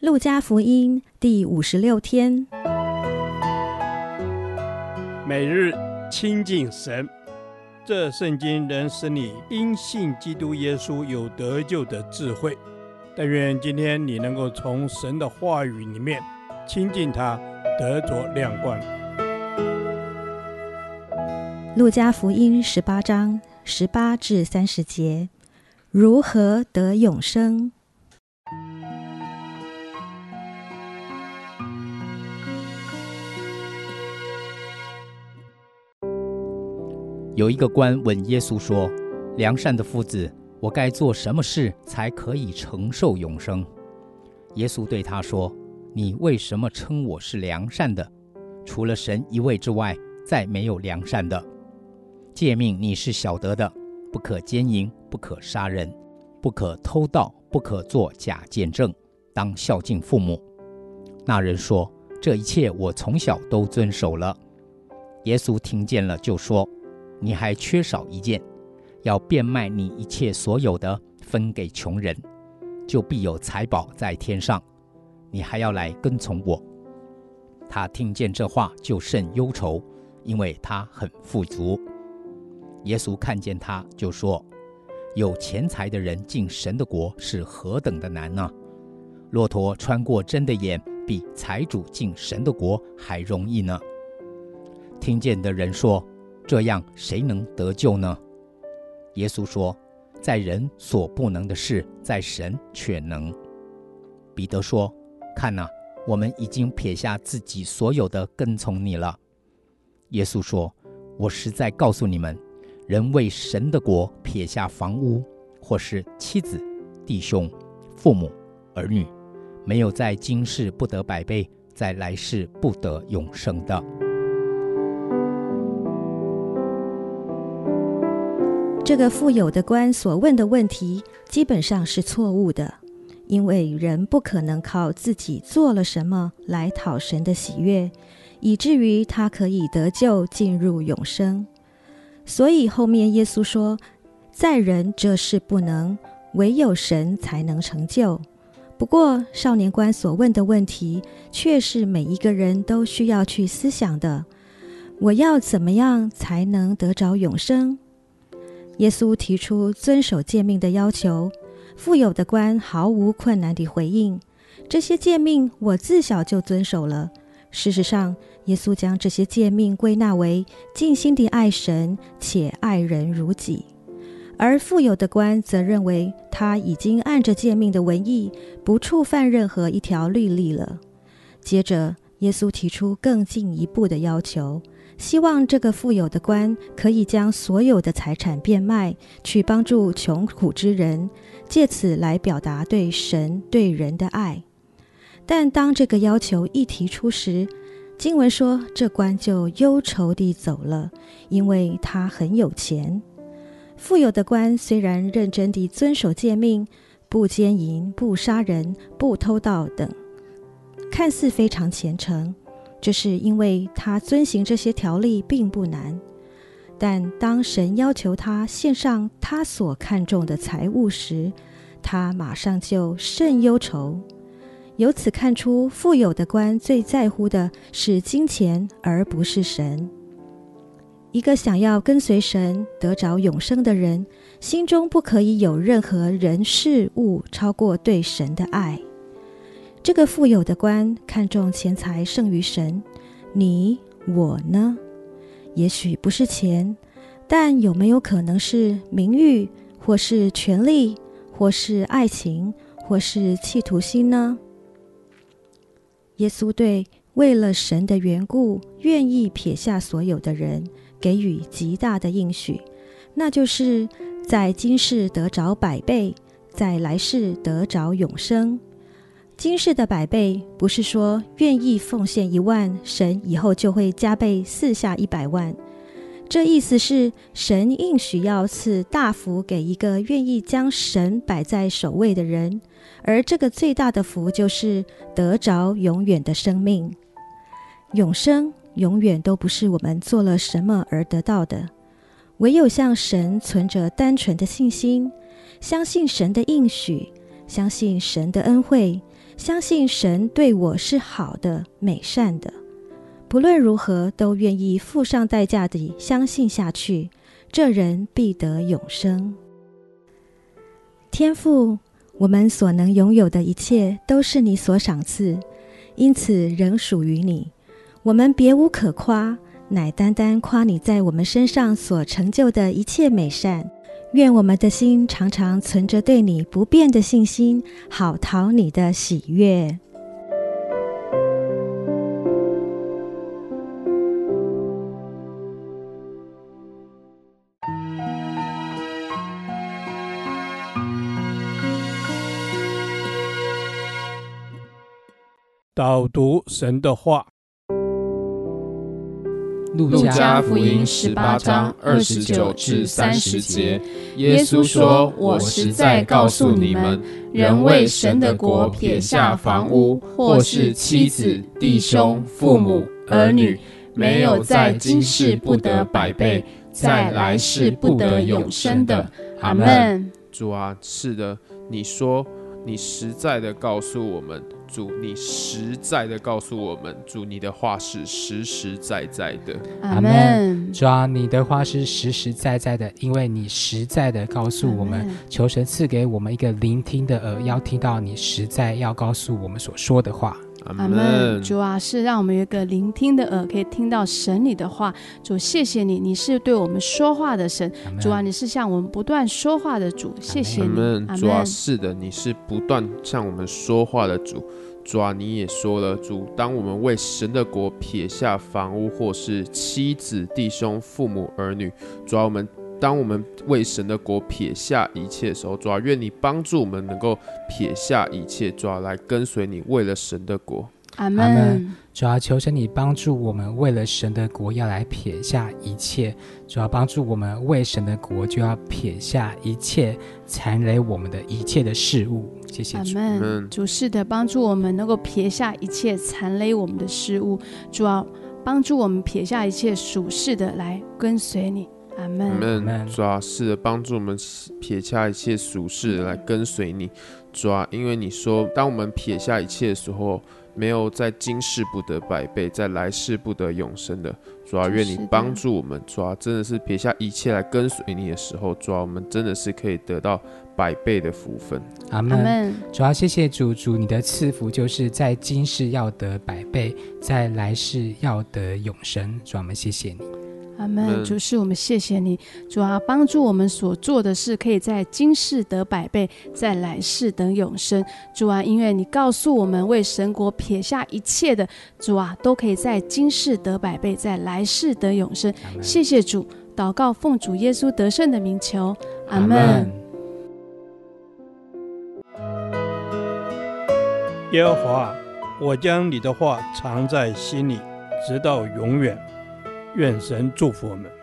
路加福音第五十六天，每日亲近神，这圣经能使你因信基督耶稣有得救的智慧。但愿今天你能够从神的话语里面亲近他，得着亮光。路加福音十八章十八至三十节。如何得永生？有一个官问耶稣说：“良善的夫子，我该做什么事才可以承受永生？”耶稣对他说：“你为什么称我是良善的？除了神一位之外，再没有良善的。诫命你是晓得的。”不可奸淫，不可杀人，不可偷盗，不可作假见证，当孝敬父母。那人说：“这一切我从小都遵守了。”耶稣听见了，就说：“你还缺少一件，要变卖你一切所有的，分给穷人，就必有财宝在天上。你还要来跟从我。”他听见这话，就甚忧愁，因为他很富足。耶稣看见他，就说：“有钱财的人进神的国是何等的难呢？骆驼穿过针的眼，比财主进神的国还容易呢。”听见的人说：“这样谁能得救呢？”耶稣说：“在人所不能的事，在神却能。”彼得说：“看哪，我们已经撇下自己所有的，跟从你了。”耶稣说：“我实在告诉你们。”人为神的国撇下房屋，或是妻子、弟兄、父母、儿女，没有在今世不得百倍，在来世不得永生的。这个富有的官所问的问题基本上是错误的，因为人不可能靠自己做了什么来讨神的喜悦，以至于他可以得救进入永生。所以后面耶稣说，在人这事不能，唯有神才能成就。不过少年官所问的问题，却是每一个人都需要去思想的：我要怎么样才能得着永生？耶稣提出遵守诫命的要求，富有的官毫无困难地回应：这些诫命我自小就遵守了。事实上，耶稣将这些诫命归纳为尽心地爱神且爱人如己，而富有的官则认为他已经按着诫命的文意，不触犯任何一条律例了。接着，耶稣提出更进一步的要求，希望这个富有的官可以将所有的财产变卖，去帮助穷苦之人，借此来表达对神对人的爱。但当这个要求一提出时，经文说，这官就忧愁地走了，因为他很有钱。富有的官虽然认真地遵守诫命，不奸淫、不杀人、不偷盗等，看似非常虔诚，这是因为他遵行这些条例并不难。但当神要求他献上他所看重的财物时，他马上就甚忧愁。由此看出，富有的官最在乎的是金钱，而不是神。一个想要跟随神得着永生的人，心中不可以有任何人事物超过对神的爱。这个富有的官看重钱财胜于神，你我呢？也许不是钱，但有没有可能是名誉，或是权力，或是爱情，或是企图心呢？耶稣对为了神的缘故愿意撇下所有的人给予极大的应许，那就是在今世得着百倍，在来世得着永生。今世的百倍不是说愿意奉献一万，神以后就会加倍赐下一百万。这意思是神应许要赐大福给一个愿意将神摆在首位的人。而这个最大的福，就是得着永远的生命。永生永远都不是我们做了什么而得到的，唯有向神存着单纯的信心，相信神的应许，相信神的恩惠，相信神对我是好的、美善的，不论如何都愿意付上代价地相信下去，这人必得永生。天父，我们所能拥有的一切都是你所赏赐，因此仍属于你。我们别无可夸，乃单单夸你在我们身上所成就的一切美善。愿我们的心常常存着对你不变的信心，好讨你的喜悦。导读神的话。路加福音十八章二十九至三十节，耶稣说：“我实在告诉你们，人为神的国撇下房屋，或是妻子、弟兄、父母、儿女，没有在今世不得百倍，在来世不得永生的。”阿门。主啊，是的，你说。你实在的告诉我们，主，你实在的告诉我们，主，你的话是实实在在的。阿门。主啊，你的话是实实在在的，因为你实在的告诉我们，求神赐给我们一个聆听的耳，要听到你实在要告诉我们所说的话。阿门。主啊，是让我们有一个聆听的耳，可以听到神你的话。主，谢谢你，你是对我们说话的神。主啊，你是向我们不断说话的主。谢谢你。阿门。主啊，是的，你是不断向我们说话的主。主啊，你也说了，主，当我们为神的国撇下房屋，或是妻子、弟兄、父母、儿女，主啊，我们。当我们为神的国撇下一切的时候，主啊，愿你帮助我们能够撇下一切，主啊，来跟随你，为了神的国。阿门。主要，求神你帮助我们，为了神的国要来撇下一切。主要，帮助我们为神的国就要撇下一切残累我们的一切的事物。谢谢主。阿门。主是的，帮助我们能够撇下一切残累我们的事物。主要，帮助我们撇下一切属世的来跟随你。阿门，主啊，是的，帮助我们撇下一切俗事来跟随你，主啊，因为你说，当我们撇下一切的时候，没有在今世不得百倍，在来世不得永生的。主啊，愿你帮助我们，主啊，真的是撇下一切来跟随你的时候，主啊，我们真的是可以得到百倍的福分。阿门。主要，谢谢主，主你的赐福就是在今世要得百倍，在来世要得永生。主啊，我们谢谢你。阿门，主是我们谢谢你，主啊，帮助我们所做的事，可以在今世得百倍，在来世得永生。主啊，因为你告诉我们为神国撇下一切的，主啊，都可以在今世得百倍，在来世得永生。谢谢主，祷告奉主耶稣得胜的名求，阿门。耶和华，我将你的话藏在心里，直到永远。愿神祝福我们。